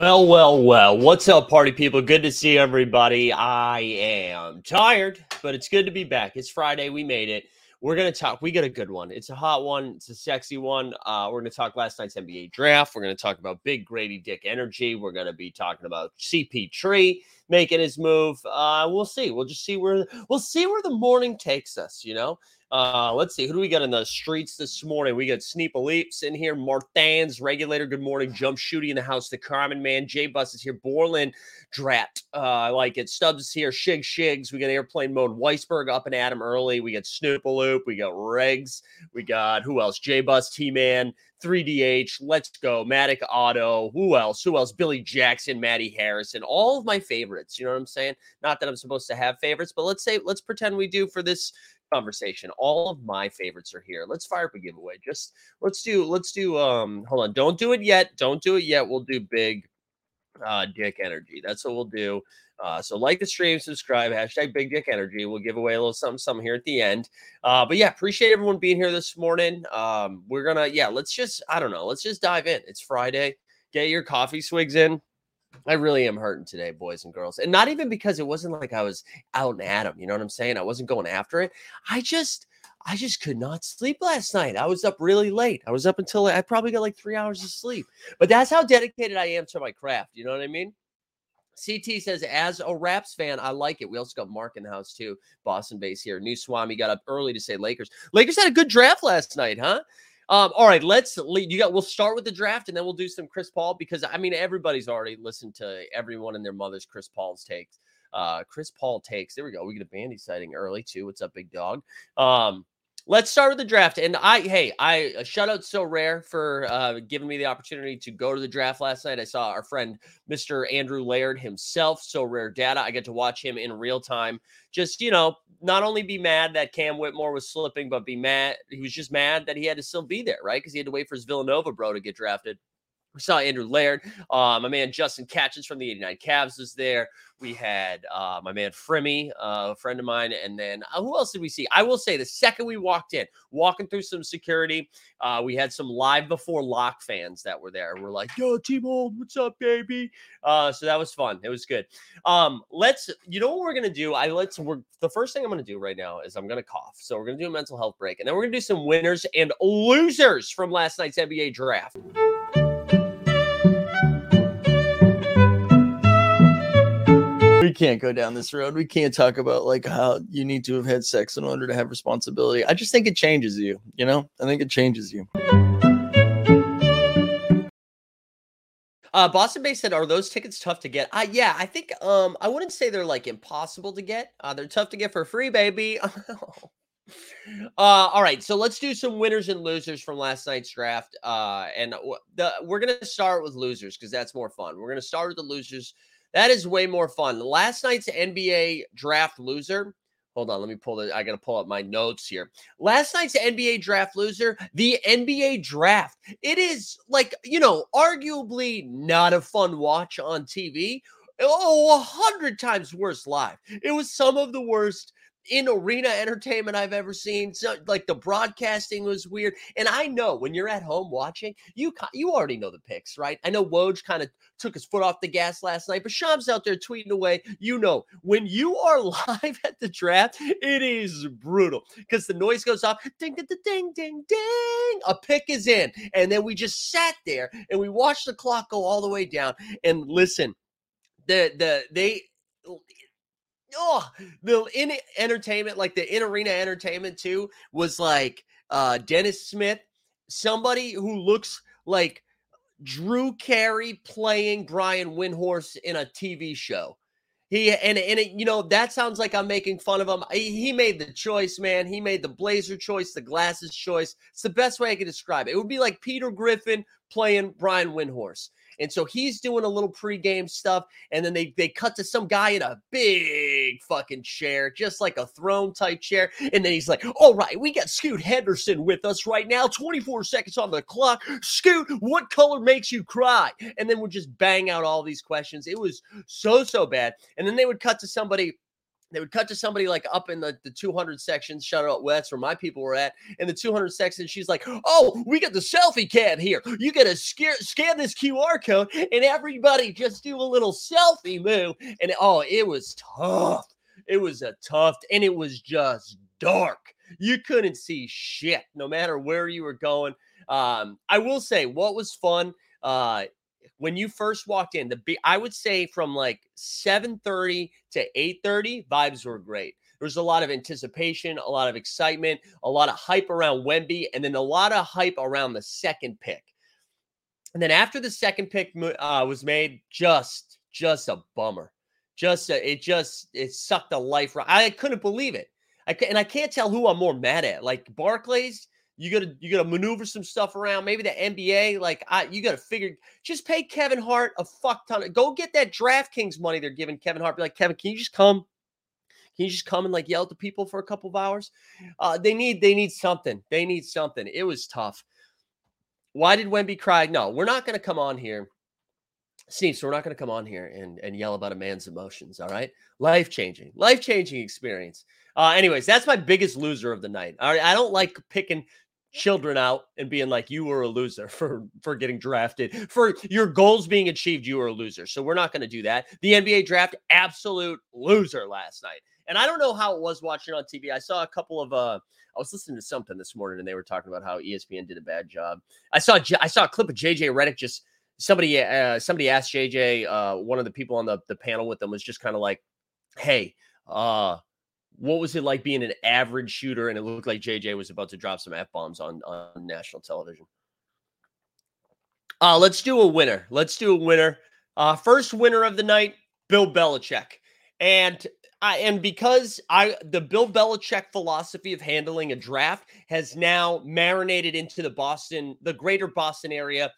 Well, well, well. What's up, party people? Good to see everybody. I am tired, but it's good to be back. It's Friday. We made it. We're going to talk. We got a good one. It's a hot one. It's a sexy one. Uh, we're going to talk last night's NBA draft. We're going to talk about big Grady Dick energy. We're going to be talking about CP3 making his move. Uh, we'll see. We'll just see where we'll see where the morning takes us. You know, uh, let's see. Who do we got in the streets this morning? We got Sneepa Leaps in here. Marthan's regulator. Good morning. Jump shooting in the house. The Carmen man. J Bus is here. Borland Drat. Uh, I like it. Stubbs here. Shig Shigs. We got airplane mode. Weisberg up and Adam early. We got Snoopaloop. We got Regs. We got who else? J Bus T Man. 3DH, Let's Go, Matic Auto, who else? Who else? Billy Jackson, Maddie Harrison, all of my favorites. You know what I'm saying? Not that I'm supposed to have favorites, but let's say, let's pretend we do for this conversation. All of my favorites are here. Let's fire up a giveaway. Just let's do, let's do, um, hold on. Don't do it yet. Don't do it yet. We'll do big uh dick energy. That's what we'll do. Uh, so like the stream, subscribe, hashtag big dick energy. We'll give away a little something, something here at the end. Uh, but yeah, appreciate everyone being here this morning. Um, we're gonna, yeah, let's just, I don't know, let's just dive in. It's Friday. Get your coffee swigs in. I really am hurting today, boys and girls. And not even because it wasn't like I was out and at them. You know what I'm saying? I wasn't going after it. I just, I just could not sleep last night. I was up really late. I was up until I probably got like three hours of sleep. But that's how dedicated I am to my craft. You know what I mean? CT says, as a Raps fan, I like it. We also got Mark in the house too. Boston base here. New Swami got up early to say Lakers. Lakers had a good draft last night, huh? Um, all right, let's lead. You got. We'll start with the draft, and then we'll do some Chris Paul because I mean everybody's already listened to everyone and their mother's Chris Paul's takes. Uh, Chris Paul takes. There we go. We get a Bandy sighting early too. What's up, big dog? Um, let's start with the draft. And I, hey, I a shout out Sorare for uh, giving me the opportunity to go to the draft last night. I saw our friend Mr. Andrew Laird himself, so rare data. I get to watch him in real time. Just you know, not only be mad that Cam Whitmore was slipping, but be mad. He was just mad that he had to still be there, right? Because he had to wait for his Villanova bro to get drafted. We saw Andrew Laird. Uh, my man Justin Catchins from the 89 Cavs was there. We had uh, my man Frimmy, uh, a friend of mine. And then uh, who else did we see? I will say the second we walked in, walking through some security, uh, we had some live before lock fans that were there. We're like, yo, Team Old, what's up, baby? Uh, so that was fun. It was good. Um, let's, you know what we're going to do? I let's, we're, the first thing I'm going to do right now is I'm going to cough. So we're going to do a mental health break. And then we're going to do some winners and losers from last night's NBA draft. Can't go down this road. We can't talk about like how you need to have had sex in order to have responsibility. I just think it changes you, you know? I think it changes you. Uh, Boston Bay said, "Are those tickets tough to get?" Uh, yeah, I think. Um, I wouldn't say they're like impossible to get. Uh, they're tough to get for free, baby. uh, all right, so let's do some winners and losers from last night's draft. Uh, and w- the, we're gonna start with losers because that's more fun. We're gonna start with the losers. That is way more fun. Last night's NBA draft loser. Hold on, let me pull it. I got to pull up my notes here. Last night's NBA draft loser, the NBA draft. It is like, you know, arguably not a fun watch on TV. Oh, a hundred times worse live. It was some of the worst in arena entertainment I've ever seen. So, like the broadcasting was weird. And I know when you're at home watching, you you already know the picks, right? I know Woj kind of took his foot off the gas last night, but Shams out there tweeting away. You know, when you are live at the draft, it is brutal because the noise goes off. Ding, ding, ding, ding, ding. A pick is in. And then we just sat there and we watched the clock go all the way down. And listen, the the they oh, the in entertainment, like the in arena entertainment too, was like uh Dennis Smith, somebody who looks like Drew Carey playing Brian Windhorst in a TV show. He and and it, you know that sounds like I'm making fun of him. He, he, made the choice, man. He made the blazer choice, the glasses choice. It's the best way I can describe it. It would be like Peter Griffin playing Brian Windhorst. And so he's doing a little pregame stuff. And then they, they cut to some guy in a big fucking chair, just like a throne type chair. And then he's like, All right, we got Scoot Henderson with us right now. 24 seconds on the clock. Scoot, what color makes you cry? And then we'll just bang out all these questions. It was so, so bad. And then they would cut to somebody they would cut to somebody like up in the, the 200 section. Shout out, that's where my people were at. In the 200 section, she's like, "Oh, we got the selfie cam here. You got to scan scan this QR code, and everybody just do a little selfie move." And oh, it was tough. It was a tough, and it was just dark. You couldn't see shit, no matter where you were going. Um, I will say, what was fun. Uh, when you first walked in, the be- I would say from like 7:30 to 8:30, vibes were great. There was a lot of anticipation, a lot of excitement, a lot of hype around Wemby, and then a lot of hype around the second pick. And then after the second pick uh, was made, just just a bummer. Just a, it just it sucked the life. Right. I couldn't believe it. I and I can't tell who I'm more mad at. Like Barclays you gotta you gotta maneuver some stuff around. Maybe the NBA, like I, you gotta figure. Just pay Kevin Hart a fuck ton. Of, go get that DraftKings money they're giving Kevin Hart. Be like, Kevin, can you just come? Can you just come and like yell at the people for a couple of hours? Uh, they need they need something. They need something. It was tough. Why did Wemby cry? No, we're not gonna come on here. Steve, so we're not to come on here and, and yell about a man's emotions. All right. Life changing, life changing experience. Uh, anyways, that's my biggest loser of the night. All right. I don't like picking children out and being like you were a loser for for getting drafted for your goals being achieved you were a loser. So we're not going to do that. The nba draft absolute loser last night. And i don't know how it was watching on tv i saw a couple of uh i was listening to something this morning and they were talking about how espn did a bad job. I saw i saw a clip of jj Redick just somebody uh somebody asked jj uh one of the people on the the panel with them was just kind of like hey uh what was it like being an average shooter? And it looked like JJ was about to drop some F bombs on, on national television. Uh, let's do a winner. Let's do a winner. Uh, first winner of the night, Bill Belichick. And I and because I the Bill Belichick philosophy of handling a draft has now marinated into the Boston, the greater Boston area,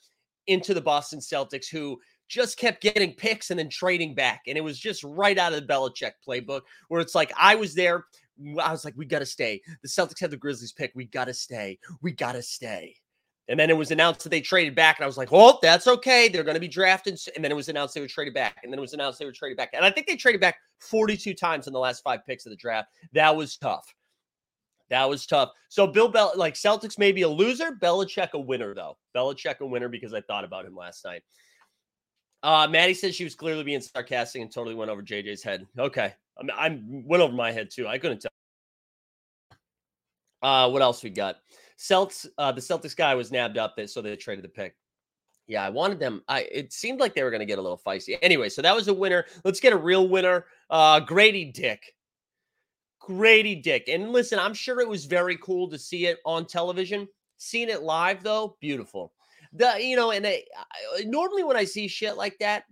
into the Boston Celtics, who just kept getting picks and then trading back. And it was just right out of the Belichick playbook where it's like, I was there. I was like, we got to stay. The Celtics had the Grizzlies pick. We got to stay. We got to stay. And then it was announced that they traded back. And I was like, oh, that's okay. They're going to be drafted. And then it was announced they were traded back. And then it was announced they were traded back. And I think they traded back 42 times in the last five picks of the draft. That was tough. That was tough. So Bill Bell, like Celtics, maybe a loser. Belichick a winner, though. Belichick a winner because I thought about him last night. Uh, Maddie said she was clearly being sarcastic and totally went over JJ's head. Okay, I'm, I'm went over my head too. I couldn't tell. Uh, what else we got? Celts, uh, the Celtics guy was nabbed up, so they traded the pick. Yeah, I wanted them. I it seemed like they were going to get a little feisty. Anyway, so that was a winner. Let's get a real winner. Uh, Grady Dick. Grady Dick. And listen, I'm sure it was very cool to see it on television. Seeing it live though, beautiful the you know, and they, normally when I see shit like that,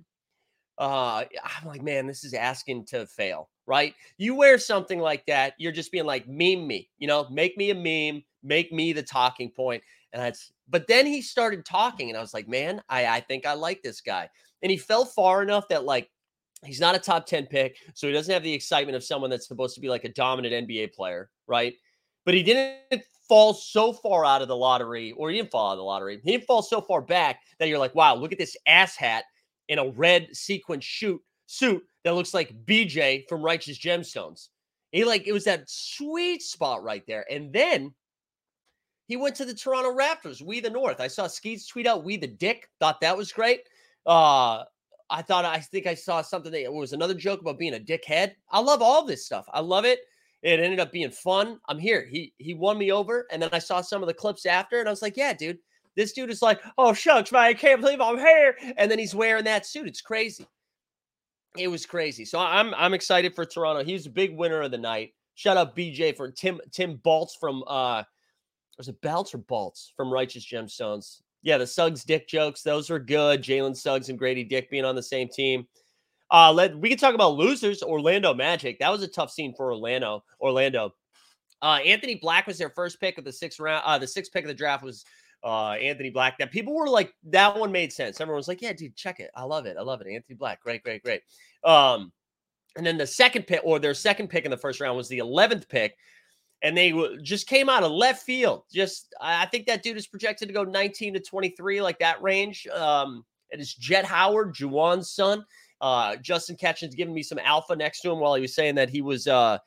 uh, I'm like, man, this is asking to fail, right? You wear something like that, you're just being like, meme me, you know, make me a meme, make me the talking point. And that's, but then he started talking, and I was like, man, I, I think I like this guy. And he fell far enough that like he's not a top 10 pick, so he doesn't have the excitement of someone that's supposed to be like a dominant NBA player, right? But he didn't fall so far out of the lottery, or he didn't fall out of the lottery. He didn't fall so far back that you're like, wow, look at this ass hat in a red sequin shoot suit that looks like BJ from Righteous Gemstones. He like it was that sweet spot right there. And then he went to the Toronto Raptors, we the North. I saw Skeets tweet out, we the dick. Thought that was great. Uh I thought I think I saw something that was another joke about being a dickhead. I love all this stuff. I love it. It ended up being fun. I'm here. He he won me over, and then I saw some of the clips after, and I was like, yeah, dude, this dude is like, oh shucks, man, I can't believe I'm here. And then he's wearing that suit. It's crazy. It was crazy. So I'm I'm excited for Toronto. He's a big winner of the night. Shout out BJ for Tim Tim Baltz from uh was it Baltz or Baltz from Righteous Gemstones? Yeah, the Suggs Dick jokes, those were good. Jalen Suggs and Grady Dick being on the same team. Uh, let we can talk about losers. Orlando Magic. That was a tough scene for Orlando. Orlando. Uh, Anthony Black was their first pick of the sixth round. Uh, the sixth pick of the draft was uh, Anthony Black. That people were like, that one made sense. Everyone was like, yeah, dude, check it. I love it. I love it. Anthony Black. Great, great, great. Um, and then the second pick, or their second pick in the first round, was the 11th pick. And they just came out of left field. Just, I think that dude is projected to go 19 to 23, like that range. Um, it is Jett Howard, Juwan's son. Uh, Justin Ketchin's giving me some alpha next to him while he was saying that he was uh,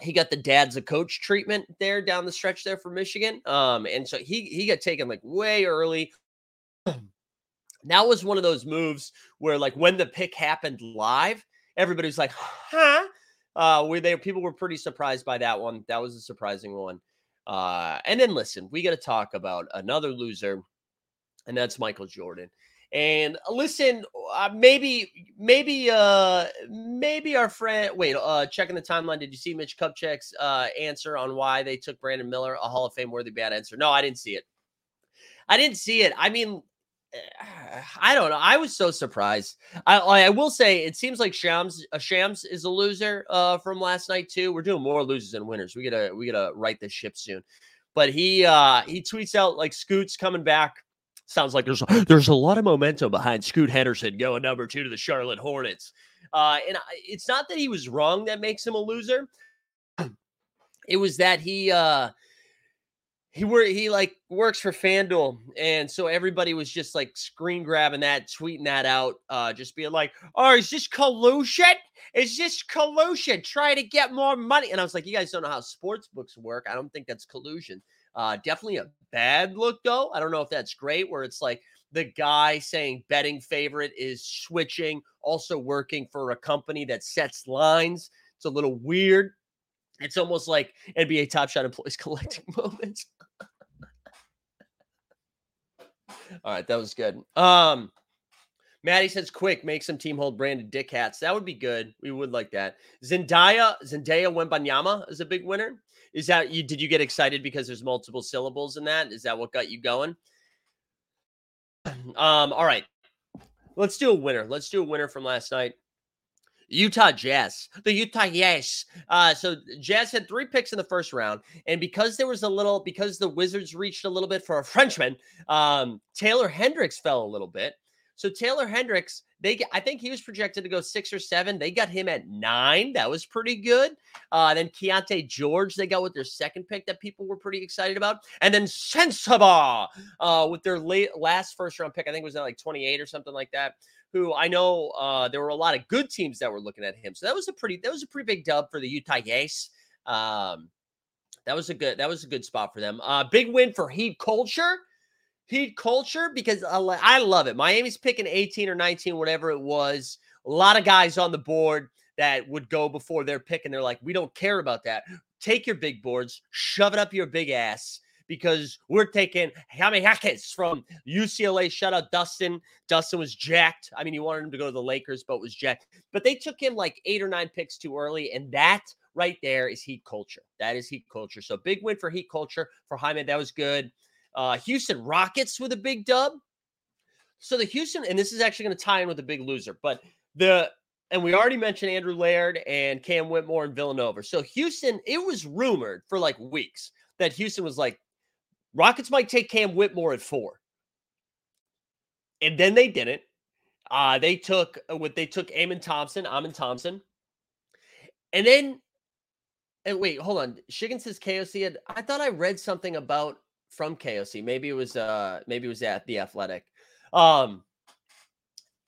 he got the dad's a coach treatment there down the stretch there for Michigan. Um, and so he he got taken like way early. that was one of those moves where like when the pick happened live, everybody was like, huh? Uh, where they people were pretty surprised by that one. That was a surprising one. Uh, and then listen, we got to talk about another loser, and that's Michael Jordan. And uh, listen, uh, maybe, maybe, uh, maybe our friend. Wait, uh, checking the timeline. Did you see Mitch Kupchak's uh answer on why they took Brandon Miller, a Hall of Fame worthy bad answer? No, I didn't see it. I didn't see it. I mean, I don't know. I was so surprised. I I will say it seems like Shams uh, Shams is a loser uh, from last night too. We're doing more losers than winners. We gotta we gotta write this ship soon. But he uh he tweets out like Scoot's coming back. Sounds like there's there's a lot of momentum behind Scoot Henderson going number two to the Charlotte Hornets. Uh, and it's not that he was wrong that makes him a loser. It was that he uh he were he like works for FanDuel, and so everybody was just like screen grabbing that, tweeting that out, uh, just being like, "Oh, is this collusion? Is this collusion? Try to get more money?" And I was like, "You guys don't know how sports books work. I don't think that's collusion. Uh, definitely a bad look, though. I don't know if that's great. Where it's like the guy saying betting favorite is switching, also working for a company that sets lines. It's a little weird. It's almost like NBA Top Shot employees collecting moments. All right, that was good. Um, Maddie says, "Quick, make some team hold branded dick hats. That would be good. We would like that." Zendaya, Zendaya Wembanyama is a big winner. Is that you? Did you get excited because there's multiple syllables in that? Is that what got you going? Um, all right, let's do a winner. Let's do a winner from last night. Utah Jazz, the Utah Jazz. Uh, so Jazz had three picks in the first round, and because there was a little, because the Wizards reached a little bit for a Frenchman, um, Taylor Hendricks fell a little bit. So Taylor Hendricks, they, I think he was projected to go six or seven. They got him at nine. That was pretty good. Uh, then Keyonte George, they got with their second pick that people were pretty excited about, and then Sensabaugh uh, with their late last first round pick. I think it was like twenty eight or something like that who I know uh, there were a lot of good teams that were looking at him. So that was a pretty that was a pretty big dub for the Utah Jazz. Um, that was a good that was a good spot for them. Uh, big win for Heat culture. Heat culture because I, love it. Miami's picking 18 or 19, whatever it was. A lot of guys on the board that would go before their pick, and they're like, we don't care about that. Take your big boards, shove it up your big ass, because we're taking Jaime Jaquez from UCLA. Shout out Dustin. Dustin was jacked. I mean, he wanted him to go to the Lakers, but was jacked. But they took him like eight or nine picks too early. And that right there is Heat culture. That is Heat culture. So big win for Heat culture for Jaime. That was good. Uh, Houston Rockets with a big dub. So the Houston, and this is actually going to tie in with the big loser, but the and we already mentioned Andrew Laird and Cam Whitmore and Villanova. So Houston, it was rumored for like weeks that Houston was like, Rockets might take Cam Whitmore at four. And then they didn't. Uh, they took uh, what they took Amen Thompson, Amen Thompson. And then and wait, hold on. Shiggin says KOC had I thought I read something about from KOC. Maybe it was uh maybe it was at the athletic. Um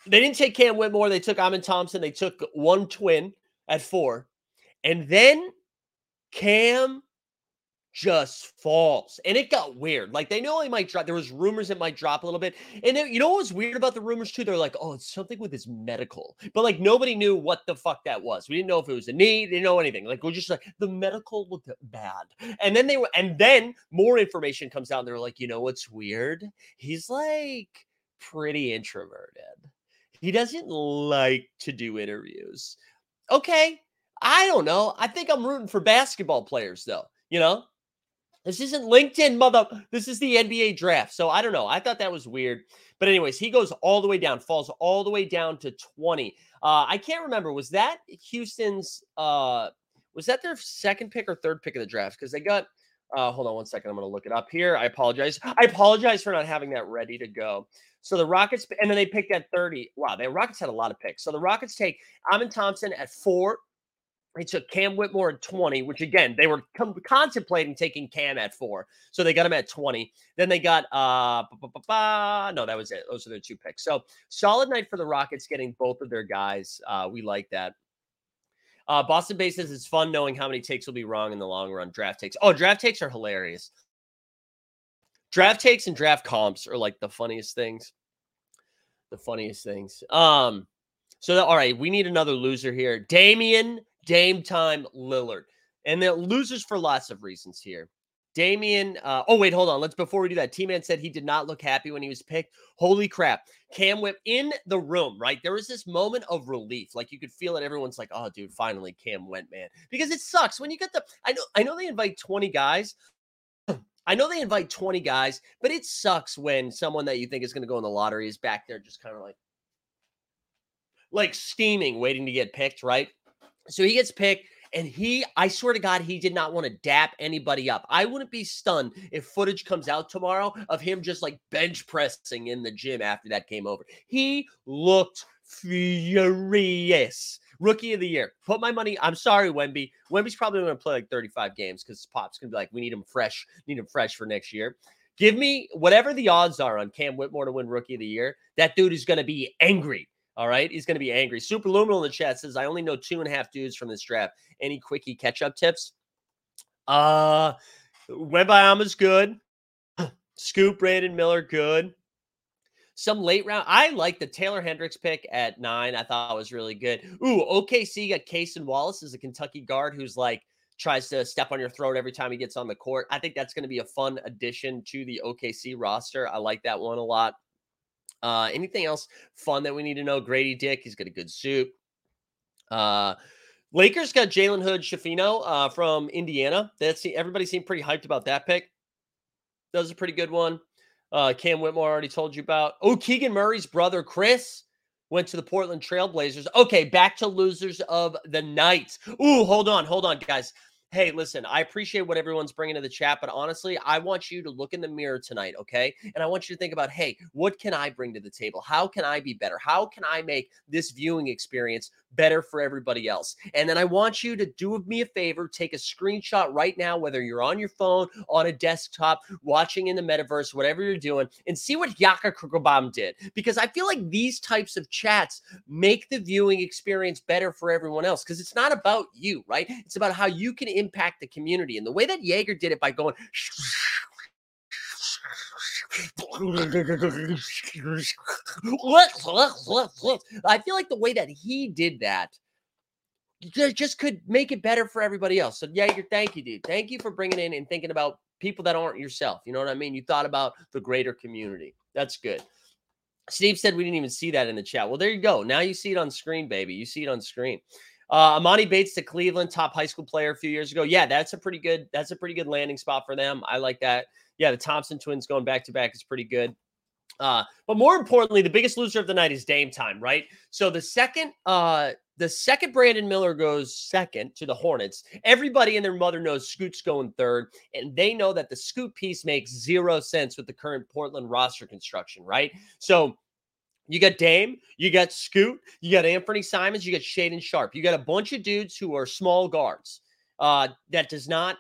they didn't take Cam Whitmore, they took Amen Thompson, they took one twin at four. And then Cam just falls. And it got weird. Like they know he might drop. There was rumors it might drop a little bit. And you know what was weird about the rumors too? They're like, oh, it's something with his medical. But like nobody knew what the fuck that was. We didn't know if it was a knee, didn't know anything. Like we're just like the medical looked bad. And then they were, and then more information comes out. And they're like, you know what's weird? He's like pretty introverted. He doesn't like to do interviews. Okay. I don't know. I think I'm rooting for basketball players though. You know, this isn't LinkedIn, mother. This is the NBA draft. So I don't know. I thought that was weird. But, anyways, he goes all the way down, falls all the way down to 20. Uh, I can't remember. Was that Houston's uh was that their second pick or third pick of the draft? Because they got uh hold on one second. I'm gonna look it up here. I apologize. I apologize for not having that ready to go. So the Rockets, and then they picked at 30. Wow, the Rockets had a lot of picks. So the Rockets take Amen Thompson at four, They took Cam Whitmore at 20, which again, they were com- contemplating taking Cam at four. So they got him at 20. Then they got, uh, no, that was it. Those are their two picks. So solid night for the Rockets getting both of their guys. Uh, we like that. Uh, Boston Bay says it's fun knowing how many takes will be wrong in the long run. Draft takes. Oh, draft takes are hilarious. Draft takes and draft comps are like the funniest things. The funniest things. Um, so that, all right, we need another loser here. Damian Dame Time Lillard. And they're losers for lots of reasons here. Damian, uh, oh, wait, hold on. Let's before we do that. T Man said he did not look happy when he was picked. Holy crap. Cam Whip in the room, right? There was this moment of relief. Like you could feel it. Everyone's like, oh, dude, finally Cam went, man. Because it sucks when you get the I know I know they invite 20 guys. I know they invite 20 guys, but it sucks when someone that you think is going to go in the lottery is back there just kind of like like steaming, waiting to get picked, right? So he gets picked. And he, I swear to God, he did not want to dap anybody up. I wouldn't be stunned if footage comes out tomorrow of him just like bench pressing in the gym after that came over. He looked furious. Rookie of the year. Put my money. I'm sorry, Wemby. Wemby's probably going to play like 35 games because Pop's going to be like, we need him fresh, need him fresh for next year. Give me whatever the odds are on Cam Whitmore to win Rookie of the Year. That dude is going to be angry. All right. He's going to be angry. Superluminal in the chat says, I only know two and a half dudes from this draft. Any quickie catch up tips? Uh, Wembanyama's good. Scoot, Brandon Miller, good. Some late round. I like the Taylor Hendricks pick at nine. I thought was really good. Ooh, OKC got Cason Wallace as a Kentucky guard who's like tries to step on your throat every time he gets on the court. I think that's going to be a fun addition to the OKC roster. I like that one a lot. Uh, anything else fun that we need to know? Grady Dick, he's got a good suit. Uh, Lakers got Jalen Hood Schifino uh, from Indiana. That's everybody seemed pretty hyped about that pick. That was a pretty good one. Uh, Cam Whitmore already told you about. Oh, Keegan Murray's brother Kris went to the Portland Trailblazers. Okay, back to losers of the night. Ooh, hold on, hold on, guys hey, listen, I appreciate what everyone's bringing to the chat, but honestly, I want you to look in the mirror tonight, okay? And I want you to think about, hey, what can I bring to the table? How can I be better? How can I make this viewing experience better for everybody else? And then I want you to do me a favor, take a screenshot right now, whether you're on your phone, on a desktop, watching in the metaverse, whatever you're doing, and see what Yaka Krugerbaum did. Because I feel like these types of chats make the viewing experience better for everyone else because it's not about you, right? It's about how you can impact the community. And the way that Jaeger did it by going I feel like the way that he did that just could make it better for everybody else. So, Jaeger, thank you, dude. Thank you for bringing in and thinking about people that aren't yourself. You know what I mean? You thought about the greater community. That's good. Steve said we didn't even see that in the chat. Well, there you go. Now you see it on screen, baby. You see it on screen. Uh, Emoni Bates to Cleveland, top high school player a few years ago. Yeah, that's a pretty good. That's a pretty good landing spot for them. I like that. Yeah, the Thompson twins going back to back is pretty good. Uh, but more importantly, the biggest loser of the night is Dame time, right? So the second, uh, the second Brandon Miller goes second to the Hornets. Everybody and their mother knows Scoot's going third, and they know that the Scoot piece makes zero sense with the current Portland roster construction, right? So you got Dame, you got Scoot, you got Anthony Simons, you got Shaedon Sharpe, You got a bunch of dudes who are small guards. Uh, that does not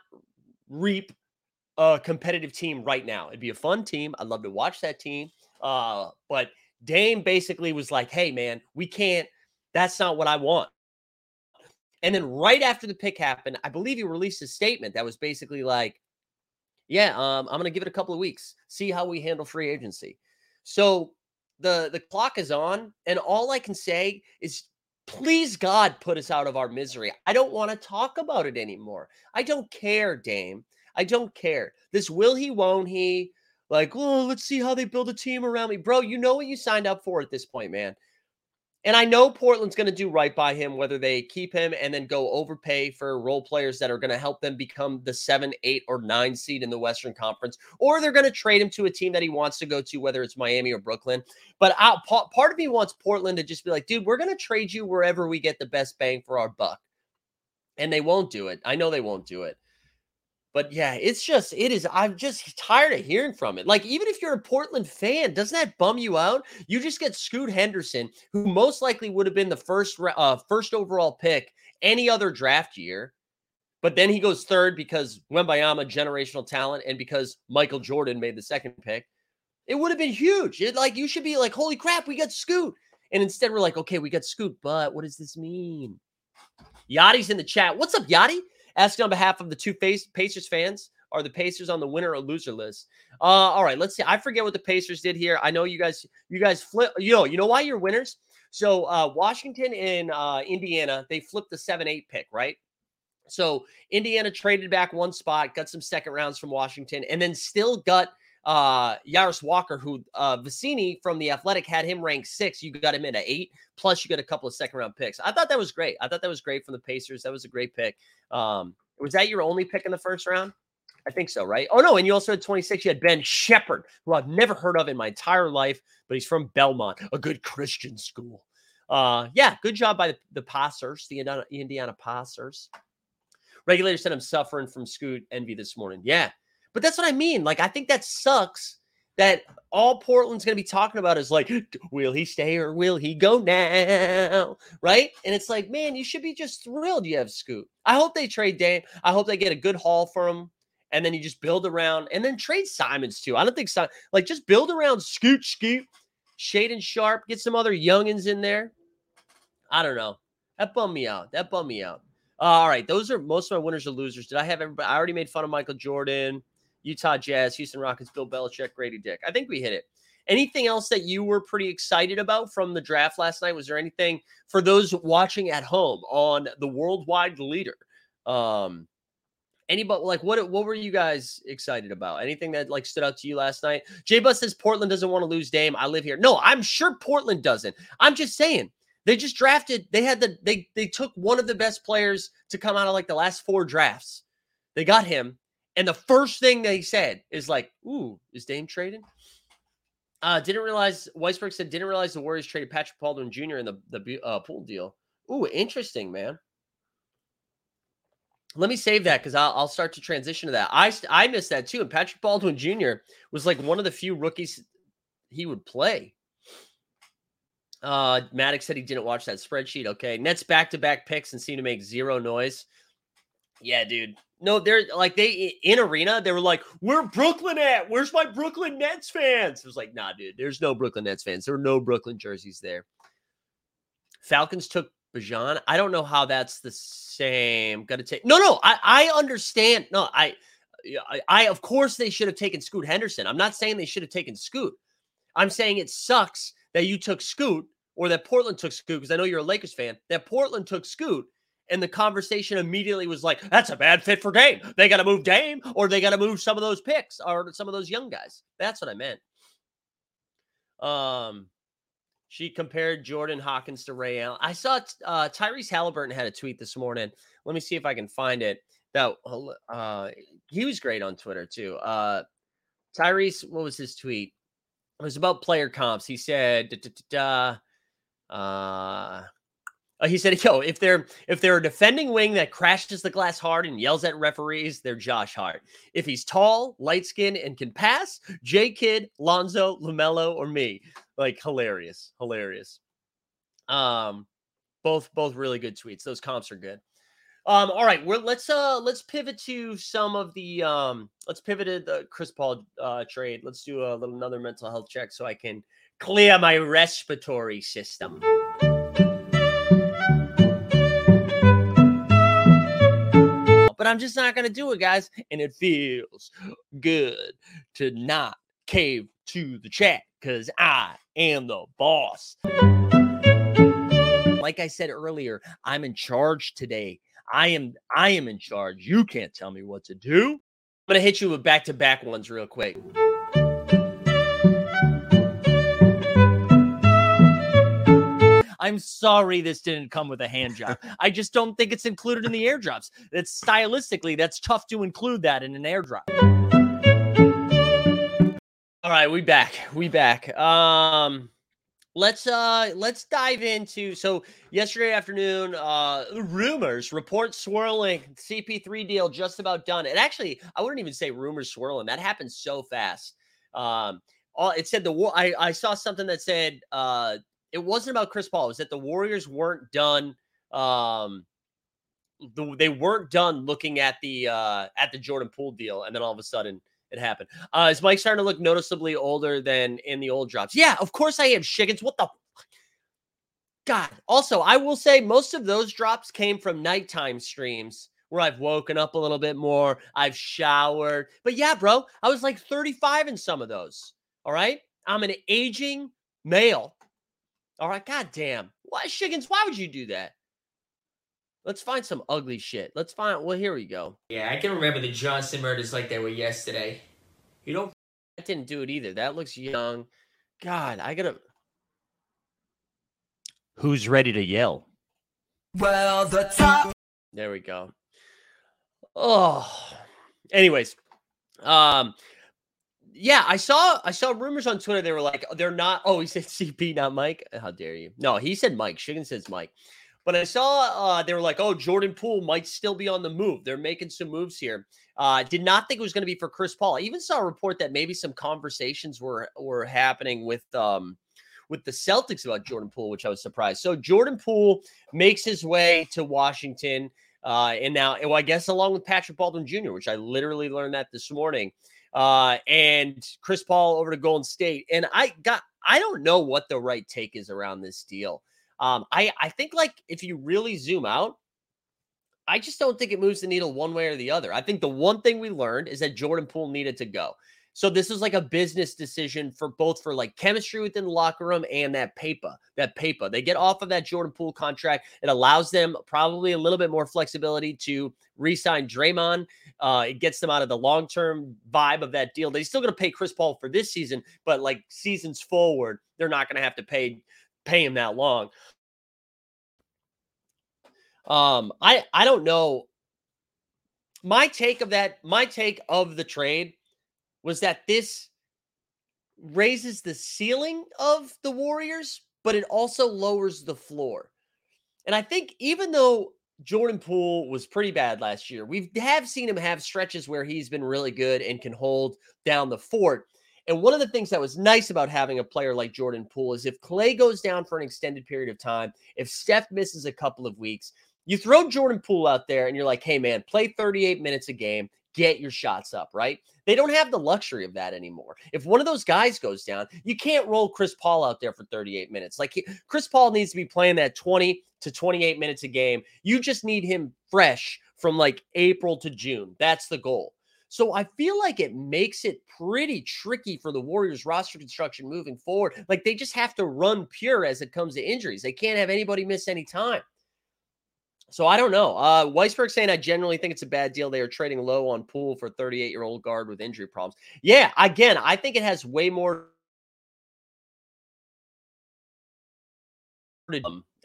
reap a competitive team right now. It'd be a fun team. I'd love to watch that team. Uh, but Dame basically was like, hey, man, we can't, that's not what I want. And then right after the pick happened, I believe he released a statement that was basically like, yeah, um, I'm going to give it a couple of weeks, see how we handle free agency. So the the clock is on, and all I can say is please God put us out of our misery. I don't want to talk about it anymore. I don't care, Dame. I don't care. This will he, won't he? Like, oh, let's see how they build a team around me. Bro, you know what you signed up for at this point, man. And I know Portland's going to do right by him, whether they keep him and then go overpay for role players that are going to help them become the seven, eight, or nine seed in the Western Conference, or they're going to trade him to a team that he wants to go to, whether it's Miami or Brooklyn. But I, part of me wants Portland to just be like, dude, we're going to trade you wherever we get the best bang for our buck. And they won't do it. I know they won't do it. But yeah, it's just, it is, I'm just tired of hearing from it. Like, even if you're a Portland fan, doesn't that bum you out? You just get Scoot Henderson, who most likely would have been the first, uh, first overall pick any other draft year, but then he goes third because Wembanyama generational talent and because Michael Jordan made the second pick, it would have been huge. It, like you should be like, holy crap, we got Scoot. And instead we're like, okay, we got Scoot, but what does this mean? Yachty's in the chat. What's up, Yachty? Asking on behalf of the two Pacers fans. Are the Pacers on the winner or loser list? Uh, all right, let's see. I forget what the Pacers did here. I know you guys, you guys flip. You know, you know why you're winners. So uh, Washington and uh, Indiana, they flipped the seven eight pick, right? So Indiana traded back one spot, got some second rounds from Washington, and then still got uh Jarace Walker, who uh Vecenie from the Athletic had him ranked six. You got him in at eight, plus you got a couple of second round picks. I thought that was great. I thought that was great from the Pacers. That was a great pick. Um, was that your only pick in the first round? I think so, right? Oh no, and you also had 26. You had Ben Sheppard, who I've never heard of in my entire life, but he's from Belmont, a good Christian school. Uh, yeah, good job by the, the passers, the Indiana, Indiana passers. Regulators said I'm suffering from Scoot envy this morning. Yeah, but that's what I mean. Like, I think that sucks that all Portland's going to be talking about is like, will he stay or will he go now? Right. And it's like, man, you should be just thrilled you have Scoot. I hope they trade Dame. I hope they get a good haul for him and then you just build around and then trade Simons too. I don't think so. Like just build around Scoot Scoot, Shaedon Sharpe, get some other youngins in there. I don't know. That bummed me out. That bummed me out. Uh, all right, those are most of my winners or losers. Did I have everybody? I already made fun of Michael Jordan, Utah Jazz, Houston Rockets, Bill Belichick, Grady Dick. I think we hit it. Anything else that you were pretty excited about from the draft last night? Was there anything for those watching at home on the worldwide leader? Um, Anybody like what? What were you guys excited about? Anything that like stood out to you last night? J Bus says Portland doesn't want to lose Dame. I live here. No, I'm sure Portland doesn't. I'm just saying they just drafted. They had the they they took one of the best players to come out of like the last four drafts. They got him, and the first thing they said is like, "Ooh, is Dame trading?" Uh, didn't realize Weisberg said didn't realize the Warriors traded Patrick Baldwin Jr. in the the uh, Poole deal. Ooh, interesting, man let me save that because I'll, I'll, start to transition to that. I I missed that too. And Patrick Baldwin Jr. was like one of the few rookies he would play. Uh, Maddox said he didn't watch that spreadsheet. Okay, Nets back to back picks and seem to make zero noise. Yeah, dude. No, they're like they in arena. They were like, "Where Brooklyn at? Where's my Brooklyn Nets fans?" It was like, "Nah, dude. There's no Brooklyn Nets fans. There are no Brooklyn jerseys there." Falcons took Bijan. I don't know how that's the same. Got to take. No, no. I I understand. No, I, I, I of course they should have taken Scoot Henderson. I'm not saying they should have taken Scoot. I'm saying it sucks that you took Scoot or that Portland took Scoot because I know you're a Lakers fan. That Portland took Scoot. And the conversation immediately was like, that's a bad fit for Dame. They got to move Dame or they got to move some of those picks or some of those young guys. That's what I meant. Um, she compared Jordan Hawkins to Ray Allen. I saw uh, Tyrese Halliburton had a tweet this morning. Let me see if I can find it. That uh, he was great on Twitter too. Uh, Tyrese, what was his tweet? It was about player comps. He said, uh, uh, he said, "Yo, if they're if they're a defending wing that crashes the glass hard and yells at referees, they're Josh Hart. If he's tall, light skinned, and can pass, J Kidd, Lonzo, LaMelo, or me. Like hilarious, hilarious. Um, both both really good tweets. Those comps are good. Um, all right, we're let's uh let's pivot to some of the um let's pivot to the Chris Paul uh trade. Let's do a little another mental health check so I can clear my respiratory system. But I'm just not going to do it, guys. And it feels good to not cave to the chat because I am the boss. Like I said earlier, I'm in charge today. I am I am in charge. You can't tell me what to do. I'm gonna hit you with back-to-back ones real quick. I'm sorry this didn't come with a hand job. I just don't think it's included in the airdrops. It's stylistically, that's tough to include that in an airdrop. All right, we back. We back. Um let's uh let's dive into so yesterday afternoon uh rumors reports swirling cp3 deal just about done and actually i wouldn't even say rumors swirling that happened so fast um all it said the war i i saw something that said uh it wasn't about Chris Paul. It was that the Warriors weren't done um, the, they weren't done looking at the uh, at the Jordan Poole deal, and then all of a sudden it happened. Uh, is Mike starting to look noticeably older than in the old drops? Yeah, of course I am. Shiggins, what the God. Also, I will say most of those drops came from nighttime streams where I've woken up a little bit more. I've showered. But yeah, bro, I was like 35 in some of those. All right. I'm an aging male. All right. God damn. Why, Shiggins? Why would you do that? Let's find some ugly shit. Let's find. Well, here we go. Yeah, I can remember the Johnson murders like they were yesterday. You don't. I didn't do it either. That looks young. God, I gotta. Who's ready to yell? Well, the top. There we go. Oh, anyways, um, yeah, I saw I saw rumors on Twitter. They were like, they're not. Oh, he said CP, not Mike. How dare you? No, he said Mike. Shiggin says Mike. But I saw uh, they were like, oh, Jordan Poole might still be on the move. They're making some moves here. Uh, did not think it was going to be for Chris Paul. I even saw a report that maybe some conversations were were happening with um with the Celtics about Jordan Poole, which I was surprised. So Jordan Poole makes his way to Washington. Uh, and now, well, I guess along with Patrick Baldwin Jr., which I literally learned that this morning, uh, and Chris Paul over to Golden State. And I got, I don't know what the right take is around this deal. Um, I, I think like if you really zoom out, I just don't think it moves the needle one way or the other. I think the one thing we learned is that Jordan Poole needed to go. So this is like a business decision for both for like chemistry within the locker room and that paper, that paper. They get off of that Jordan Poole contract. It allows them probably a little bit more flexibility to re-sign Draymond. Uh, it gets them out of the long-term vibe of that deal. They're still going to pay Chris Paul for this season, but like seasons forward, they're not going to have to pay pay him that long. Um, I I don't know. My take of that, my take of the trade was that this raises the ceiling of the Warriors, but it also lowers the floor. And I think even though Jordan Poole was pretty bad last year, we have seen him have stretches where he's been really good and can hold down the fort. And one of the things that was nice about having a player like Jordan Poole is if Clay goes down for an extended period of time, if Steph misses a couple of weeks, you throw Jordan Poole out there and you're like, hey, man, play 38 minutes a game, get your shots up, right? They don't have the luxury of that anymore. If one of those guys goes down, you can't roll Chris Paul out there for 38 minutes. Like he, Chris Paul needs to be playing that 20 to 28 minutes a game. You just need him fresh from like April to June. That's the goal. So I feel like it makes it pretty tricky for the Warriors roster construction moving forward. Like they just have to run pure as it comes to injuries. They can't have anybody miss any time. So I don't know. Uh, Weisberg saying I generally think it's a bad deal. They are trading low on Poole for 38 year old guard with injury problems. Yeah, again, I think it has way more.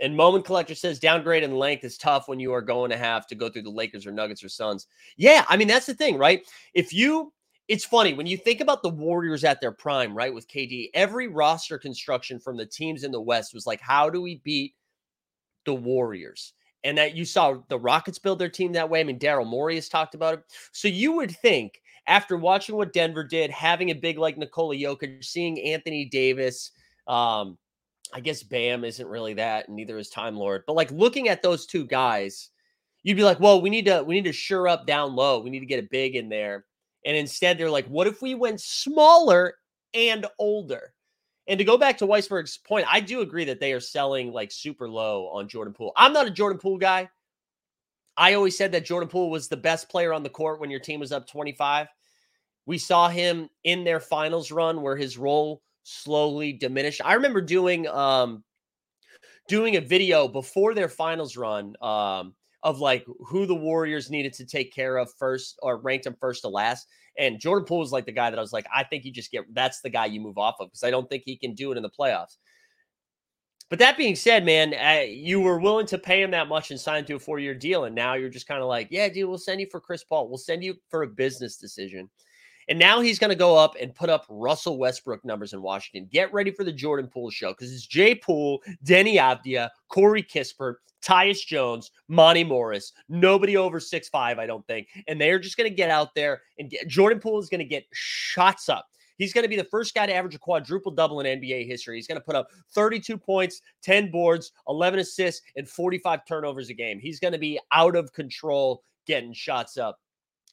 And Moment Collector says downgrade in length is tough when you are going to have to go through the Lakers or Nuggets or Suns. Yeah, I mean that's the thing, right? If you it's funny when you think about the Warriors at their prime, right? With KD, every roster construction from the teams in the West was like, how do we beat the Warriors? And that you saw the Rockets build their team that way. I mean, Daryl Morey has talked about it. So you would think after watching what Denver did, having a big like Nikola Jokic, seeing Anthony Davis, um, I guess Bam isn't really that, and neither is Time Lord. But like looking at those two guys, you'd be like, well, we need to we need to sure up down low. We need to get a big in there. And instead, they're like, what if we went smaller and older? And to go back to Weisberg's point, I do agree that they are selling like super low on Jordan Poole. I'm not a Jordan Poole guy. I always said that Jordan Poole was the best player on the court when your team was up 25. We saw him in their finals run where his role slowly diminished. I remember doing um doing a video before their finals run um of like who the Warriors needed to take care of first or ranked them first to last. And Jordan Poole was like the guy that I was like, I think you just get that's the guy you move off of because I don't think he can do it in the playoffs. But that being said, man, you were willing to pay him that much and sign to a four year deal. And now you're just kind of like, yeah, dude, we'll send you for Chris Paul. We'll send you for a business decision. And now he's going to go up and put up Russell Westbrook numbers in Washington. Get ready for the Jordan Poole show because it's Jay Poole, Deni Avdija, Corey Kispert, Tyus Jones, Monty Morris, nobody over six five, I don't think. And they're just going to get out there and get Jordan Poole is going to get shots up. He's going to be the first guy to average a quadruple double in NBA history. He's going to put up 32 points, 10 boards, 11 assists, and 45 turnovers a game. He's going to be out of control getting shots up.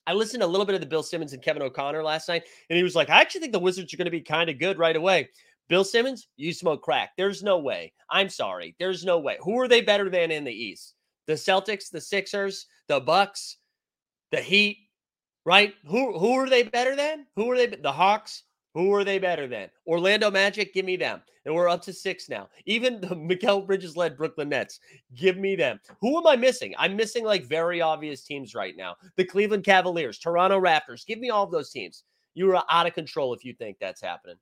I listened to a little bit of the Bill Simmons and Kevin O'Connor last night, and he was like, I actually think the Wizards are going to be kind of good right away. Bill Simmons, you smoke crack. There's no way. I'm sorry. There's no way. Who are they better than in the East? The Celtics, the Sixers, the Bucks, the Heat, right? Who who are they better than? Who are they? The Hawks. Who are they better than? Orlando Magic, give me them. And we're up to six now. Even the Mikal Bridges led Brooklyn Nets, give me them. Who am I missing? I'm missing like very obvious teams right now. The Cleveland Cavaliers, Toronto Raptors. Give me all of those teams. You are out of control if you think that's happening.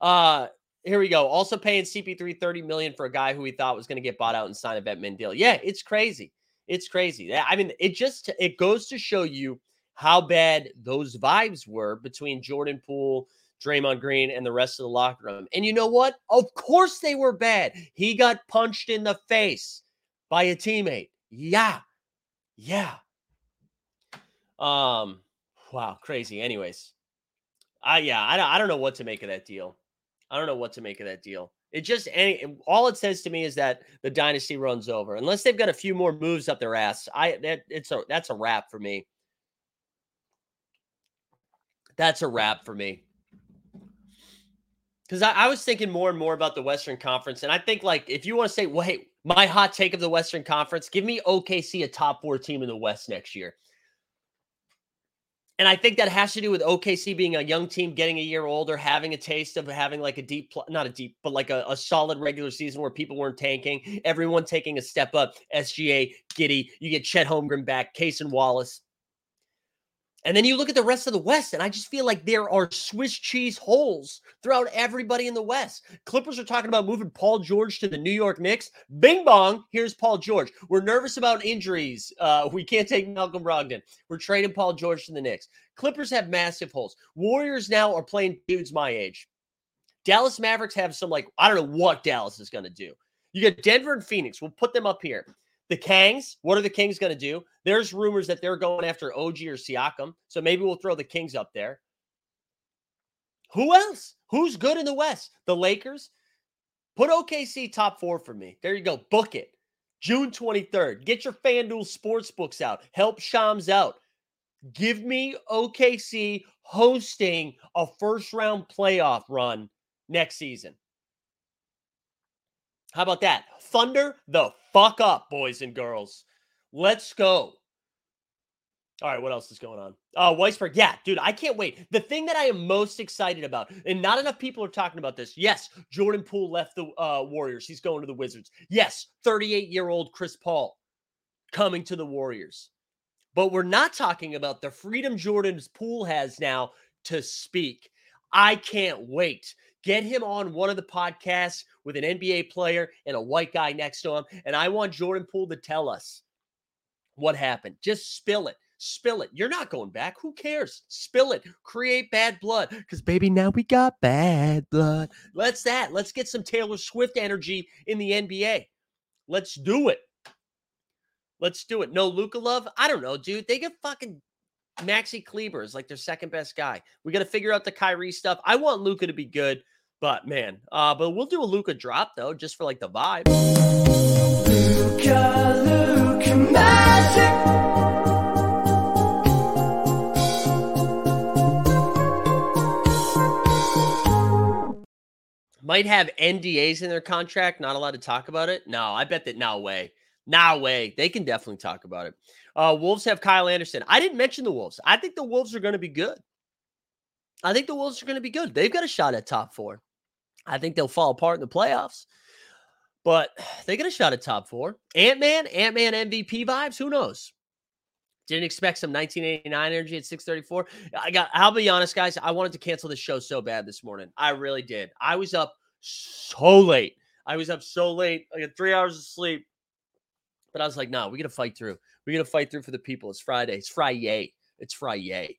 Uh, here we go. Also paying CP3 30 million for a guy who he thought was going to get bought out and sign a Bettman deal. Yeah, it's crazy. It's crazy. I mean, it just it goes to show you how bad those vibes were between Jordan Poole, Draymond Green, and the rest of the locker room. And you know what? Of course they were bad. He got punched in the face by a teammate. Yeah. Yeah. Um, wow, crazy. Anyways. I yeah, I don't, I don't know what to make of that deal. I don't know what to make of that deal. It just any all it says to me is that the dynasty runs over. Unless they've got a few more moves up their ass. I that it's a that's a wrap for me. That's a wrap for me. Because I, I, was thinking more and more about the Western Conference. And I think, like, if you want to say, hey, my hot take of the Western Conference, give me OKC a top four team in the West next year. And I think that has to do with OKC being a young team, getting a year older, having a taste of having like a deep, not a deep, but like a, a solid regular season where people weren't tanking, everyone taking a step up. SGA, Giddey, you get Chet Holmgren back, Cason Wallace. And then you look at the rest of the West, and I just feel like there are Swiss cheese holes throughout everybody in the West. Clippers are talking about moving Paul George to the New York Knicks. Bing bong, here's Paul George. We're nervous about injuries. Uh, we can't take Malcolm Brogdon. We're trading Paul George to the Knicks. Clippers have massive holes. Warriors now are playing dudes my age. Dallas Mavericks have some, like, I don't know what Dallas is going to do. You got Denver and Phoenix. We'll put them up here. The Kings, what are the Kings going to do? There's rumors that they're going after OG or Siakam. So maybe we'll throw the Kings up there. Who else? Who's good in the West? The Lakers? Put OKC top four for me. There you go. Book it. June 23rd. Get your FanDuel sports books out. Help Shams out. Give me OKC hosting a first round playoff run next season. How about that? Thunder the fuck up, boys and girls. Let's go. All right, what else is going on? Uh, Weisberg. Yeah, dude, I can't wait. The thing that I am most excited about, and not enough people are talking about this. Yes, Jordan Poole left the uh, Warriors. He's going to the Wizards. Yes, 38 year old Chris Paul coming to the Warriors. But we're not talking about the freedom Jordan's Poole has now to speak. I can't wait. Get him on one of the podcasts with an NBA player and a white guy next to him. And I want Jordan Poole to tell us what happened. Just spill it. Spill it. You're not going back. Who cares? Spill it. Create bad blood. Because, baby, now we got bad blood. Let's that. Let's get some Taylor Swift energy in the NBA. Let's do it. Let's do it. No Luka love? I don't know, dude. They get fucking Maxi Kleber is like their second best guy. We got to figure out the Kyrie stuff. I want Luka to be good, but man, uh, but we'll do a Luka drop though, just for like the vibe. Luka, Luka magic. Might have NDAs in their contract, not allowed to talk about it. No, I bet that no way. No way. They can definitely talk about it. Uh, Wolves have Kyle Anderson. I didn't mention the Wolves. I think the Wolves are going to be good. I think the Wolves are going to be good. They've got a shot at top four. I think they'll fall apart in the playoffs, but they get a shot at top four. Ant Man, Ant Man MVP vibes. Who knows? Didn't expect some 1989 energy at 6:34. I got. I'll be honest, guys. I wanted to cancel the show so bad this morning. I really did. I was up so late. I was up so late. I got three hours of sleep. But I was like, no, we got to fight through. We got to fight through for the people. It's Friday. It's Friday. It's Friday.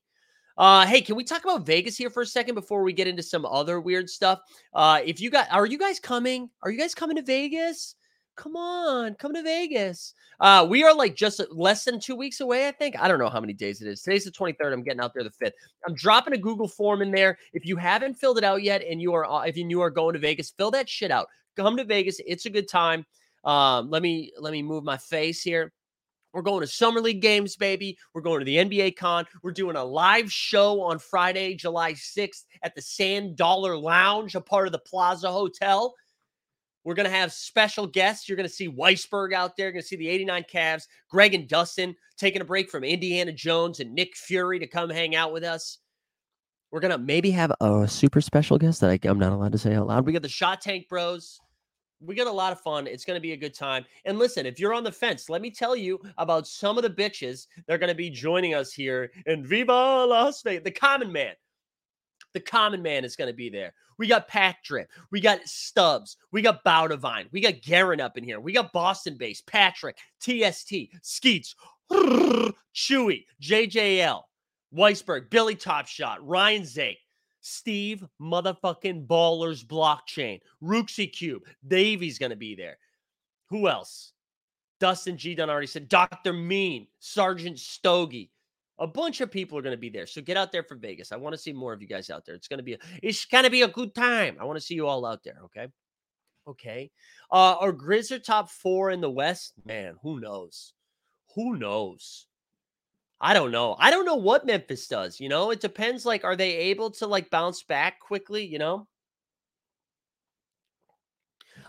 Uh, hey, can we talk about Vegas here for a second before we get into some other weird stuff? Uh, if you got, are you guys coming? Are you guys coming to Vegas? Come on, come to Vegas. Uh, we are like just less than two weeks away, I think. I don't know how many days it is. Today's the 23rd. I'm getting out there the 5th. I'm dropping a Google form in there. If you haven't filled it out yet and you are uh, if you are going to Vegas, fill that shit out. Come to Vegas. It's a good time. Um, let me let me move my face here. We're going to Summer League games, baby. We're going to the NBA Con. We're doing a live show on Friday, July 6th at the Sand Dollar Lounge, a part of the Plaza Hotel. We're going to have special guests. You're going to see Weisberg out there. You're going to see the 89 Cavs, Greg and Dustin taking a break from Indiana Jones and Nick Fury to come hang out with us. We're going to maybe have a super special guest that I, I'm not allowed to say out loud. We got the Shot Tank Bros. We got a lot of fun. It's going to be a good time. And listen, if you're on the fence, let me tell you about some of the bitches that are going to be joining us here in Viva Las Vegas. The Common Man. The Common Man is going to be there. We got Pack Drip. We got Stubbs. We got Bowdivine. We got Garen up in here. We got Boston base, Patrick, TST, Skeets, Chewy, JJL, Weisberg, Billy Top Shot, Ryan Zake, Steve motherfucking Ballers Blockchain, Rooksy Cube, Davy's going to be there. Who else? Dustin G. Dunn already said Dr. Mean, Sergeant Stogie, a bunch of people are going to be there. So get out there for Vegas. I want to see more of you guys out there. It's going to be a, it's going to be a good time. I want to see you all out there, okay? Okay. Uh are Grizz are top 4 in the West? Man, who knows? Who knows? I don't know. I don't know what Memphis does, you know? It depends like are they able to like bounce back quickly, you know?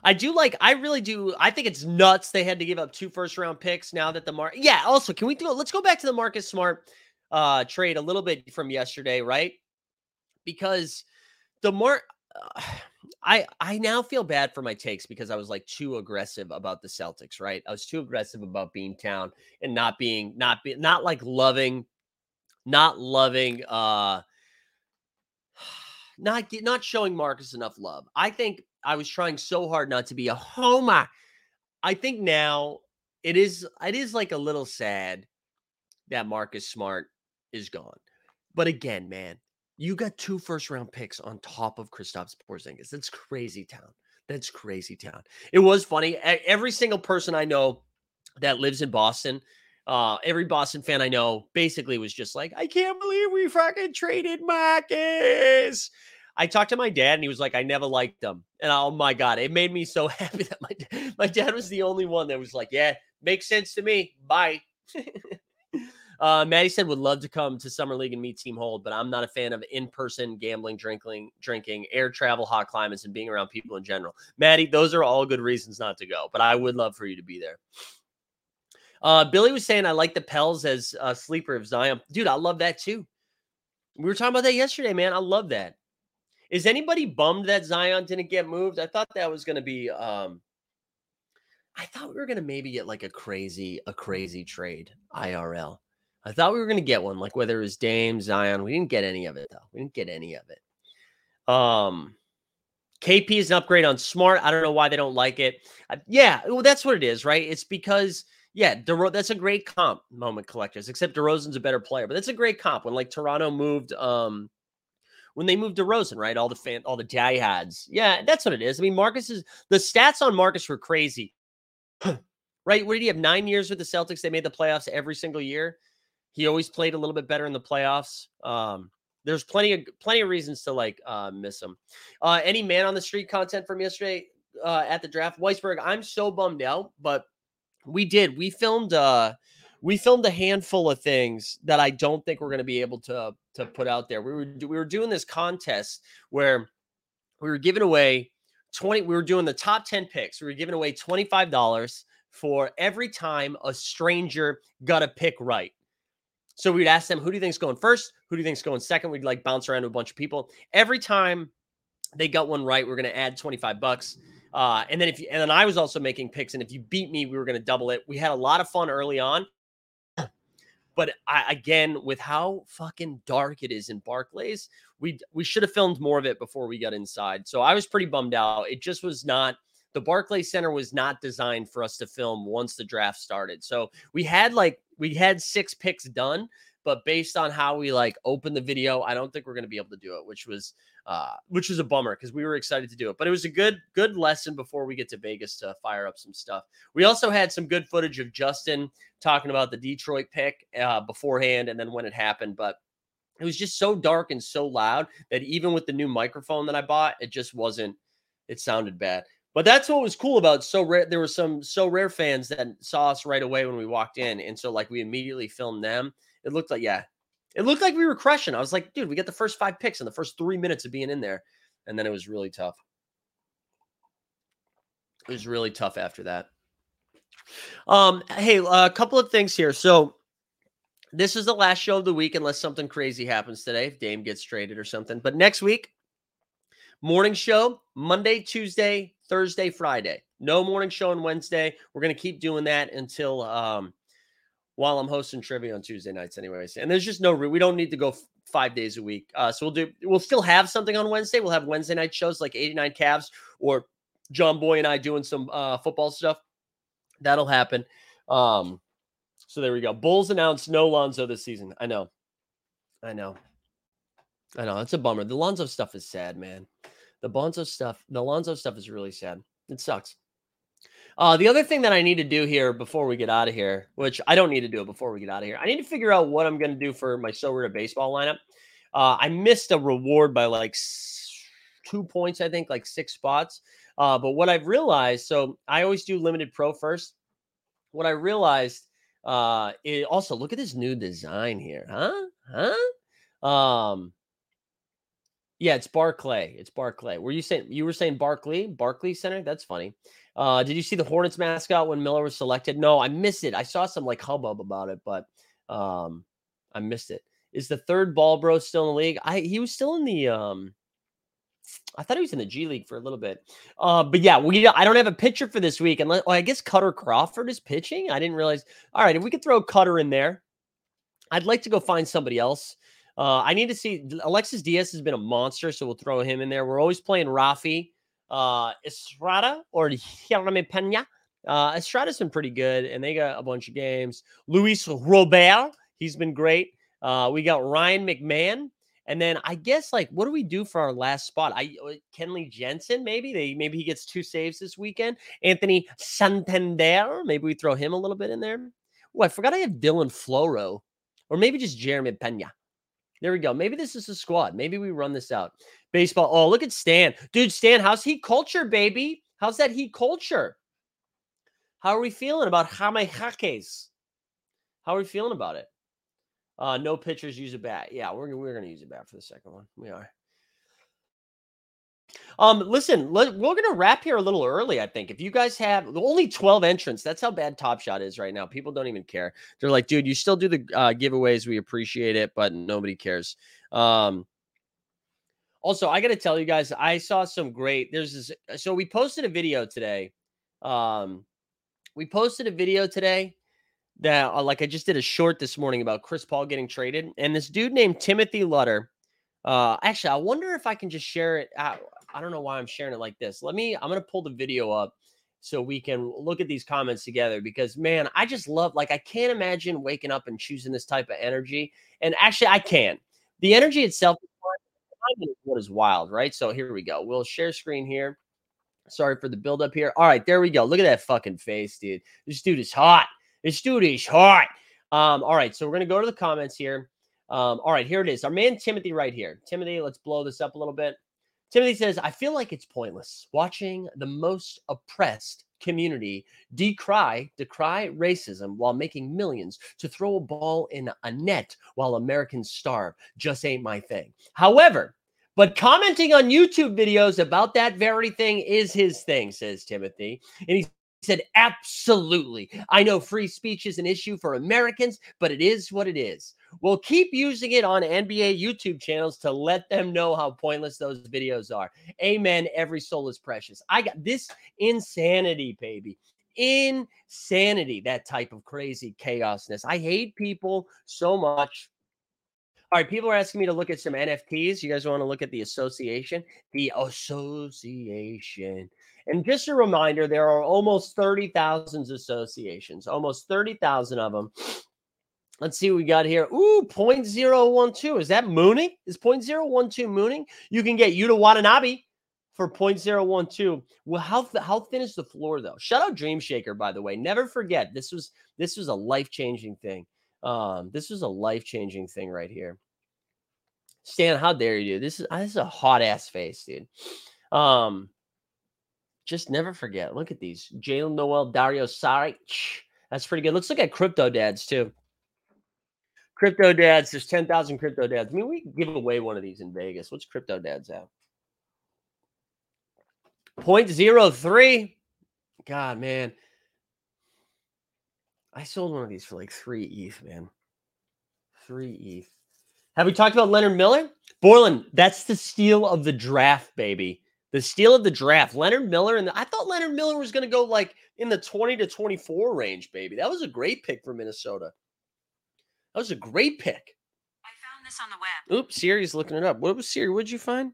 I do like, I really do. I think it's nuts they had to give up two first round picks now that the mark. Yeah. Also, can we do it? Let's go back to the Marcus Smart uh trade a little bit from yesterday, right? Because the more uh, I I now feel bad for my takes because I was like too aggressive about the Celtics, right? I was too aggressive about being Beantown and not being not be not like loving, not loving uh not get- not showing Marcus enough love. I think I was trying so hard not to be a homer. I think now it is it is like a little sad that Marcus Smart is gone. But again, man, you got two first round picks on top of Kristaps Porzingis. That's crazy town. That's crazy town. It was funny. Every single person I know that lives in Boston, uh, every Boston fan I know basically was just like, I can't believe we fucking traded Marcus. I talked to my dad and he was like, I never liked them. And oh my God, it made me so happy that my, my dad was the only one that was like, yeah, makes sense to me. Bye. uh, Maddie said would love to come to Summer League and meet Team Hold, but I'm not a fan of in-person gambling, drinking, drinking, air travel, hot climates, and being around people in general. Maddie, those are all good reasons not to go, but I would love for you to be there. Uh, Billy was saying I like the Pels as a sleeper of Zion. Dude, I love that too. We were talking about that yesterday, man. I love that. Is anybody bummed that Zion didn't get moved? I thought that was going to be um I thought we were going to maybe get like a crazy a crazy trade IRL. I thought we were going to get one like whether it was Dame, Zion. We didn't get any of it though. We didn't get any of it. Um KP is an upgrade on Smart. I don't know why they don't like it. Uh, yeah, well that's what it is, right? It's because yeah, DeRo- that's a great comp, moment collectors. Except DeRozan's a better player, but that's a great comp. When like Toronto moved, um, when they moved DeRozan, right? All the fan, all the diehards. Yeah, that's what it is. I mean, Marcus is the stats on Marcus were crazy, right? What did he have? Nine years with the Celtics. They made the playoffs every single year. He always played a little bit better in the playoffs. Um, there's plenty of plenty of reasons to like uh, miss him. Uh, any man on the street content from yesterday uh, at the draft, Weisberg. I'm so bummed out, but we did. We filmed uh we filmed a handful of things that I don't think we're going to be able to to put out there. We were we were doing this contest where we were giving away 20 we were doing the top 10 picks. We were giving away $25 for every time a stranger got a pick right. So we'd ask them, who do you think's going first? Who do you think's going second? We'd like bounce around to a bunch of people. Every time they got one right, we're going to add 25 bucks. Uh, and then if you, and then I was also making picks, and if you beat me, we were going to double it. We had a lot of fun early on, but I, again, with how fucking dark it is in Barclays, we we should have filmed more of it before we got inside. So I was pretty bummed out. It just was not. The Barclays Center was not designed for us to film once the draft started. So we had like we had six picks done, but based on how we like opened the video, I don't think we're going to be able to do it, which was uh, which was a bummer because we were excited to do it. But it was a good good lesson before we get to Vegas to fire up some stuff. We also had some good footage of Justin talking about the Detroit pick uh, beforehand and then when it happened, but it was just so dark and so loud that even with the new microphone that I bought, it just wasn't. It sounded bad. But that's what was cool about Sorare. There were some Sorare fans that saw us right away when we walked in, and so like we immediately filmed them. It looked like yeah, it looked like we were crushing. I was like, dude, we got the first five picks in the first three minutes of being in there, and then it was really tough. It was really tough after that. Um, hey, a couple of things here. So this is the last show of the week, unless something crazy happens today, if Dame gets traded or something. But next week, morning show, Monday, Tuesday, Thursday, Friday. No morning show on Wednesday. We're gonna keep doing that until um while I'm hosting trivia on Tuesday nights, anyways. And there's just no we don't need to go f- five days a week. Uh, so we'll do we'll still have something on Wednesday. We'll have Wednesday night shows like 89 Cavs or John Boy and I doing some uh football stuff. That'll happen. Um, so there we go. Bulls announced no Lonzo this season. I know. I know. I know. It's a bummer. The Lonzo stuff is sad, man. The Bonzo stuff, the Lonzo stuff is really sad. It sucks. Uh, the other thing that I need to do here before we get out of here, which I don't need to do it before we get out of here, I need to figure out what I'm going to do for my Sorare baseball lineup. Uh, I missed a reward by like two points, I think, like six spots. Uh, but what I've realized, so I always do limited pro first. What I realized, uh, it also look at this new design here, huh? Huh? Um, yeah, it's Barclay. It's Barclay. Were you saying you were saying Barclay? Barclay Center? That's funny. Uh, did you see the Hornets mascot when Miller was selected? No, I missed it. I saw some like hubbub about it, but um, I missed it. Is the third ball bro still in the league? I he was still in the um I thought he was in the G League for a little bit. Uh, but yeah, we I don't have a pitcher for this week. Unless well, I guess Kutter Crawford is pitching. I didn't realize. All right, if we could throw Kutter in there, I'd like to go find somebody else. Uh, I need to see Alexis Diaz has been a monster, so we'll throw him in there. We're always playing Rafi, uh, Estrada or Jeremy Pena. Uh, Estrada's been pretty good, and they got a bunch of games. Luis Robert, he's been great. Uh, we got Ryan McMahon, and then I guess like what do we do for our last spot? I uh, Kenley Jansen, maybe they maybe he gets two saves this weekend. Anthony Santander, maybe we throw him a little bit in there. Oh, I forgot I have Dylan Floro, or maybe just Jeremy Pena. There we go. Maybe this is a squad. Maybe we run this out. Baseball. Oh, look at Stan. Dude, Stan, how's heat culture, baby? How's that heat culture? How are we feeling about Jaime Jaquez? How are we feeling about it? Uh, no pitchers use a bat. Yeah, we're, we're going to use a bat for the second one. We are. Um, listen, let, we're gonna wrap here a little early. I think if you guys have only twelve entrants, that's how bad Top Shot is right now. People don't even care. They're like, dude, you still do the uh, giveaways. We appreciate it, but nobody cares. Um, also, I got to tell you guys, I saw some great. There's this. So we posted a video today. Um, we posted a video today that, uh, like, I just did a short this morning about Chris Paul getting traded, and this dude named Timothy Lutter. Uh, actually, I wonder if I can just share it. Out. I don't know why I'm sharing it like this. Let me, I'm going to pull the video up so we can look at these comments together because, man, I just love, like, I can't imagine waking up and choosing this type of energy. And actually, I can. The energy itself is what is wild, right? So here we go. We'll share screen here. Sorry for the buildup here. All right, there we go. Look at that fucking face, dude. This dude is hot. This dude is hot. Um, all right, so we're gonna go to the comments here. Um, all right, here it is. Our man Timothy right here. Timothy, let's blow this up a little bit. Timothy says, I feel like it's pointless watching the most oppressed community decry decry racism while making millions to throw a ball in a net while Americans starve. Just ain't my thing. However, but commenting on YouTube videos about that very thing is his thing, says Timothy. And he said, Absolutely. I know free speech is an issue for Americans, but it is what it is. We'll keep using it on NBA YouTube channels to let them know how pointless those videos are. Amen. Every soul is precious. I got this insanity, baby. Insanity, that type of crazy chaosness. I hate people so much. All right, people are asking me to look at some NFTs. You guys want to look at the association? The association. And just a reminder, there are almost 30,000 associations, almost 30,000 of them. Let's see what we got here. Ooh, 0.012. Is that mooning? Is 0.012 mooning? You can get Yuta Watanabe for 0.012. Well, how how thin is the floor though? Shout out Dream Shaker, by the way. Never forget this was this was a life changing thing. Um, this was a life changing thing right here. Stan, how dare you? This is this is a hot ass face, dude. Um, just never forget. Look at these. Jalen Noel, Dario Saric. That's pretty good. Let's look at crypto dads too. Crypto dads, there's 10,000 crypto dads. I mean, we give away one of these in Vegas. What's crypto dads at? 0.03. God, man. I sold one of these for like three ETH, man. Three ETH. Have we talked about Leonard Miller? Borland, that's the steal of the draft, baby. The steal of the draft. Leonard Miller, and I thought Leonard Miller was going to go like in the 20 to 24 range, baby. That was a great pick for Minnesota. That was a great pick. I found this on the web. Oops, Siri's looking it up. What was Siri? What'd you find?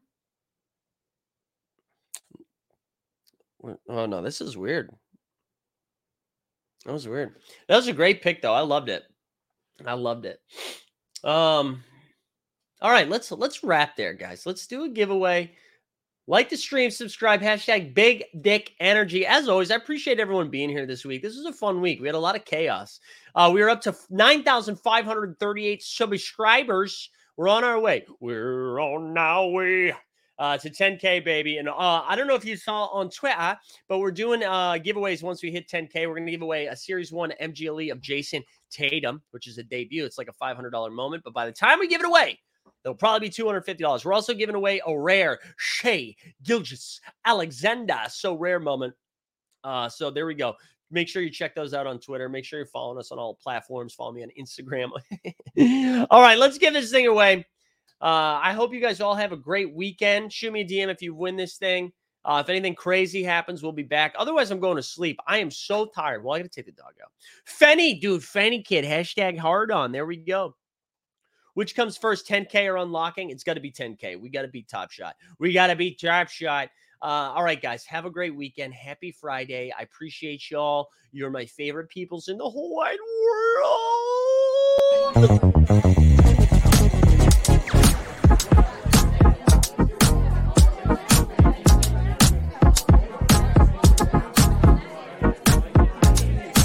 Oh no, this is weird. That was weird. That was a great pick, though. I loved it. I loved it. Um, all right, let's let's wrap there, guys. Let's do a giveaway. Like the stream, subscribe, hashtag big dick energy. As always, I appreciate everyone being here this week. This was a fun week. We had a lot of chaos. Uh, we are up to 9,538 subscribers. We're on our way. We're on our way uh, to 10K, baby. And uh, I don't know if you saw on Twitter, but we're doing uh, giveaways once we hit 10K. We're going to give away a Series 1 MGLE of Jayson Tatum, which is a debut. It's like a $500 moment. But by the time we give it away, It'll probably be $250. We're also giving away a rare Shea Gilgis Alexander. Sorare moment. Uh, so there we go. Make sure you check those out on Twitter. Make sure you're following us on all platforms. Follow me on Instagram. all right, let's give this thing away. Uh, I hope you guys all have a great weekend. Shoot me a DM if you win this thing. Uh, if anything crazy happens, we'll be back. Otherwise, I'm going to sleep. I am so tired. Well, I got to take the dog out. Fenny, dude, Fenny kid, hashtag hard on. There we go. Which comes first, 10K or unlocking? It's got to be 10K. We got to beat Top Shot. We got to beat Top Shot. Uh, all right, guys, have a great weekend. Happy Friday. I appreciate y'all. You're my favorite peoples in the whole wide world.